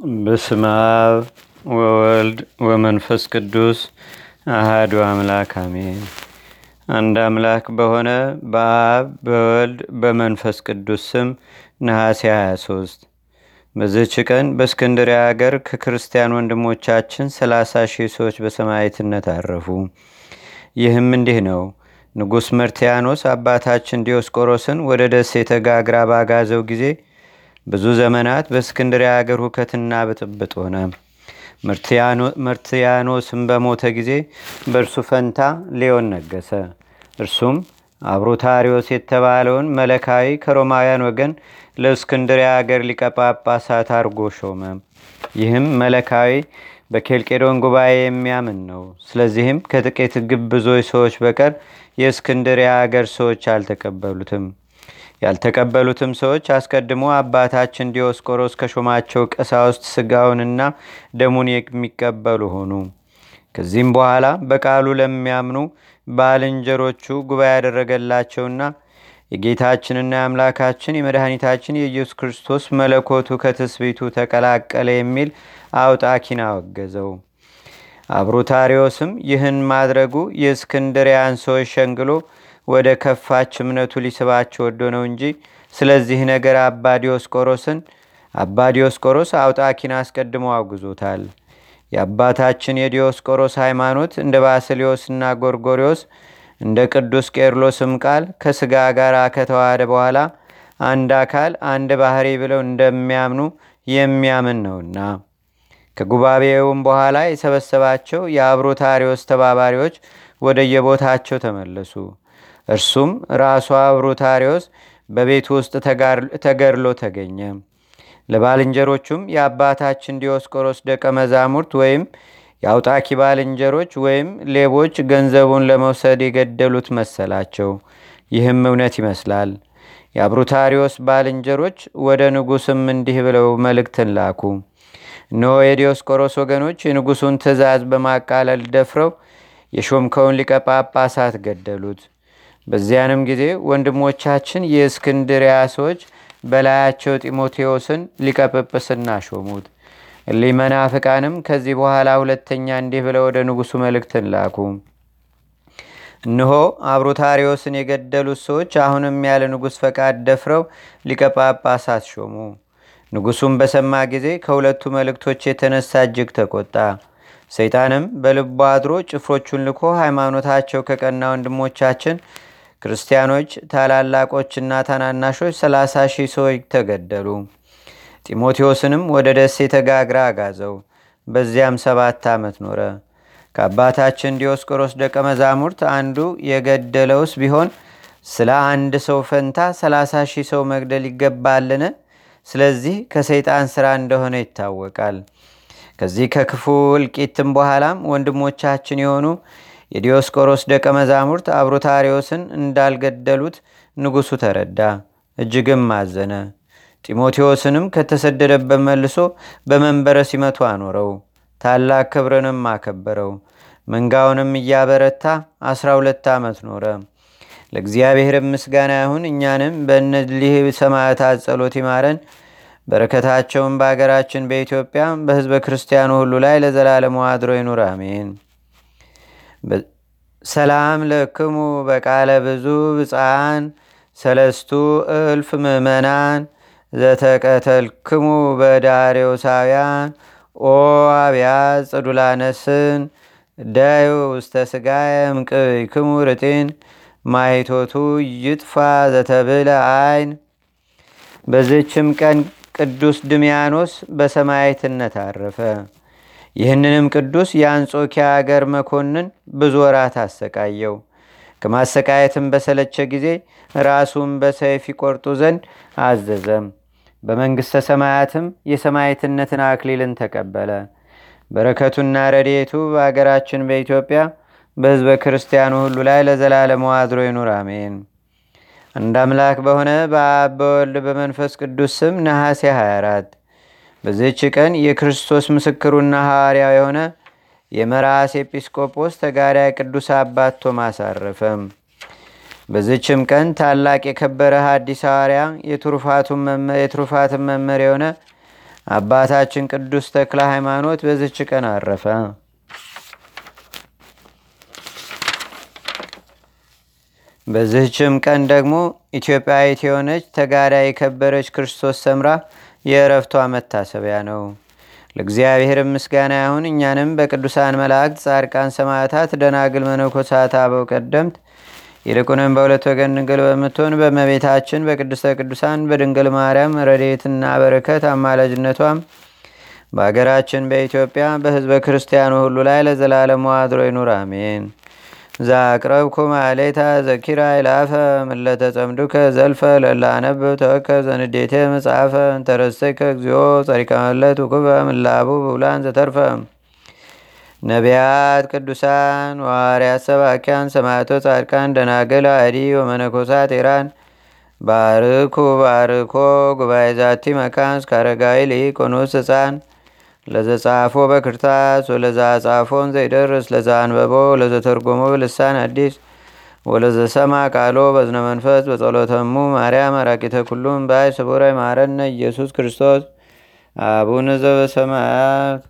በስመ አብ ወወልድ ወመንፈስ ቅዱስ አህዱ አምላክ አሜን። አንድ አምላክ በሆነ በአብ በወልድ በመንፈስ ቅዱስ ስም ነሐሴ 23 በዚህች ቀን በእስክንድርያ አገር ከክርስቲያን ወንድሞቻችን 30 ሺህ ሰዎች በሰማዕትነት አረፉ። ይህም እንዲህ ነው። ንጉሥ መርቲያኖስ አባታችን ዲዮስቆሮስን ወደ ደሴተ ጋግራ ባጋዘው ጊዜ ብዙ ዘመናት በእስክንድርያ አገር ሁከትና ብጥብጥ ሆነ። መርትያኖስም በሞተ ጊዜ በእርሱ ፈንታ ሌዮን ነገሰ። እርሱም አብሮታሪዮስ የተባለውን መለካዊ ከሮማውያን ወገን ለእስክንድርያ አገር ሊቀጳጳሳት አርጎ ሾመ። ይህም መለካዊ በኬልቄዶን ጉባኤ የሚያምን ነው። ስለዚህም ከጥቂት ግብዞች ሰዎች በቀር የእስክንድርያ አገር ሰዎች አልተቀበሉትም። ያልተቀበሉትም ሰዎች አስቀድሞ አባታችን ዲዮስቆሮስ ከሾማቸው ቀሳውስት ስጋውንና ደሙን የሚቀበሉ ሆኑ። ከዚህም በኋላ በቃሉ ለሚያምኑ ባልንጀሮቹ ጉባኤ ያደረገላቸውና የጌታችንና የአምላካችን የመድኃኒታችን የኢየሱስ ክርስቶስ መለኮቱ ከትስቢቱ ተቀላቀለ የሚል አውጣኪን አወገዘው። አብሩታሪዎስም ይህን ማድረጉ የእስክንድሪያን ሰዎች ሸንግሎ ወደ ከፋች እምነቱ ሊስባቸው ወዶ ነው እንጂ ስለዚህ ነገር አባ ዲዮስቆሮስን አባ ዲዮስቆሮስ አውጣኪን አስቀድሞ አውግዞታል። የአባታችን የዲዮስቆሮስ ሃይማኖት እንደ ባስሊዮስና ጎርጎሪዎስ እንደ ቅዱስ ቄርሎስም ቃል ከስጋ ጋር ከተዋሃደ በኋላ አንድ አካል አንድ ባህሪ ብለው እንደሚያምኑ የሚያምን ነውና ከጉባኤውም በኋላ የሰበሰባቸው የአብሮታሪዎስ ተባባሪዎች ወደየቦታቸው ተመለሱ። እርሱም ራሱ አብሮታሪዎስ በቤቱ ውስጥ ተገድሎ ተገኘ። ለባልንጀሮቹም የአባታችን ዲዮስቆሮስ ደቀ መዛሙርት ወይም የአውጣኪ ባልንጀሮች ወይም ሌቦች ገንዘቡን ለመውሰድ የገደሉት መሰላቸው። ይህም እውነት ይመስላል። የአብሩታሪዎስ ባልንጀሮች ወደ ንጉስም እንዲህ ብለው መልእክትን ላኩ። እነሆ የዲዮስቆሮስ ወገኖች የንጉሱን ትእዛዝ በማቃለል ደፍረው የሾምከውን ሊቀ ጳጳሳት ገደሉት። በዚያንም ጊዜ ወንድሞቻችን የእስክንድሪያ ሰዎች በላያቸው ጢሞቴዎስን ሊቀጵጵስና ሾሙት። እሊህ ከዚህ በኋላ ሁለተኛ እንዲህ ብለው ወደ ንጉሱ መልእክትን ላኩ። እነሆ አብሮታሪዎስን የገደሉት ሰዎች አሁንም ያለ ንጉሥ ፈቃድ ደፍረው ሊቀ ጳጳሳት ሾሙ። ንጉሱም በሰማ ጊዜ ከሁለቱ መልእክቶች የተነሳ እጅግ ተቆጣ። ሰይጣንም በልቡ አድሮ ጭፍሮቹን ልኮ ሃይማኖታቸው ከቀና ወንድሞቻችን ክርስቲያኖች ታላላቆችና ታናናሾች ሰላሳ ሺህ ሰዎች ተገደሉ። ጢሞቴዎስንም ወደ ደሴተ ጋግራ አጋዘው። በዚያም ሰባት ዓመት ኖረ። ከአባታችን ዲዮስቆሮስ ደቀ መዛሙርት አንዱ የገደለውስ ቢሆን ስለ አንድ ሰው ፈንታ ሰላሳ ሺህ ሰው መግደል ይገባልን? ስለዚህ ከሰይጣን ሥራ እንደሆነ ይታወቃል። ከዚህ ከክፉ እልቂትም በኋላም ወንድሞቻችን የሆኑ የዲዮስቆሮስ ደቀ መዛሙርት አብሮታሪዎስን እንዳልገደሉት ንጉሡ ተረዳ፣ እጅግም አዘነ። ጢሞቴዎስንም ከተሰደደበት መልሶ በመንበረ ሲመቱ አኖረው፣ ታላቅ ክብርንም አከበረው። መንጋውንም እያበረታ አስራ ሁለት ዓመት ኖረ። ለእግዚአብሔር ምስጋና ይሁን። እኛንም በእነዚህ ሰማዕታት ጸሎት ይማረን። በረከታቸውን በአገራችን በኢትዮጵያ በሕዝበ ክርስቲያኑ ሁሉ ላይ ለዘላለሙ አድሮ ይኑር፣ አሜን። ሰላም ለክሙ በቃለ ብዙ ብፃን ሰለስቱ እልፍ ምእመናን ዘተቀተልክሙ በዳሬውሳውያን ኦ አብያት ጽዱላነስን ዳዩ ውስተ ስጋየም ቅይክሙ ርጢን ማይቶቱ ይጥፋ ዘተብለ አይን። በዝችም ቀን ቅዱስ ድሚያኖስ በሰማይትነት አረፈ። ይህንንም ቅዱስ የአንጾኪያ አገር መኮንን ብዙ ወራት አሰቃየው። ከማሰቃየትም በሰለቸ ጊዜ ራሱን በሰይፍ ይቆርጡ ዘንድ አዘዘም። በመንግሥተ ሰማያትም የሰማይትነትን አክሊልን ተቀበለ። በረከቱና ረድኤቱ በአገራችን በኢትዮጵያ በሕዝበ ክርስቲያኑ ሁሉ ላይ ለዘላለሙ አድሮ ይኑር፣ አሜን። አንድ አምላክ በሆነ በአብ በወልድ በመንፈስ ቅዱስ ስም ነሐሴ 24 በዚህች ቀን የክርስቶስ ምስክሩና ሐዋርያው የሆነ የመራስ ኤጲስቆጶስ ተጋዳይ ቅዱስ አባት ቶማስ አረፈም። በዚችም ቀን ታላቅ የከበረ ሐዲስ ሐዋርያ የትሩፋትን መምህር የሆነ አባታችን ቅዱስ ተክለ ሃይማኖት በዝች ቀን አረፈ። በዚህችም ቀን ደግሞ ኢትዮጵያዊት የሆነች ተጋዳይ የከበረች ክርስቶስ ሰምራ የእረፍቷ መታሰቢያ ነው። ለእግዚአብሔር ምስጋና ይሁን። እኛንም በቅዱሳን መላእክት፣ ጻድቃን፣ ሰማዕታት፣ ደናግል፣ መነኮሳት፣ አበው ቀደምት ይልቁንም በሁለት ወገን ድንግል በምትሆን በመቤታችን በቅድስተ ቅዱሳን በድንግል ማርያም ረድኤትና በረከት አማላጅነቷም በአገራችን በኢትዮጵያ በሕዝበ ክርስቲያኑ ሁሉ ላይ ለዘላለሙ አድሮ ይኑር፣ አሜን። ዛቅረብኩ ማሌታ ዘኪራ ይላፈ ምለተ ጸምዱከ ዘልፈ ለላነብ ተወከ ዘንዴቴ መጽሐፈ እንተረሰይከ እግዚኦ ጸሪቀመለት ውኩበ ምላቡ ብውላን ዘተርፈ። ነቢያት፣ ቅዱሳን፣ ዋርያት፣ ሰባኪያን፣ ሰማዕቶ፣ ጻድቃን፣ ደናግል፣ አዲ ወመነኮሳት ኢራን። ባርኩ ባርኮ ጉባኤ ዛቲ መካን እስከ አረጋዊ ሊቆኑስ ህፃን ለዘጻፎ በክርታስ ወለዛ ጻፎን ዘይደርስ ለዛ አንበቦ ለዘተርጎሞ በልሳን አዲስ ወለዘሰማ ቃሎ በዝነ መንፈስ በጸሎተሙ ማርያም አራቂተ ኩሉም ባይ ስቡረ ማረነ ኢየሱስ ክርስቶስ አቡነ ዘበሰማያት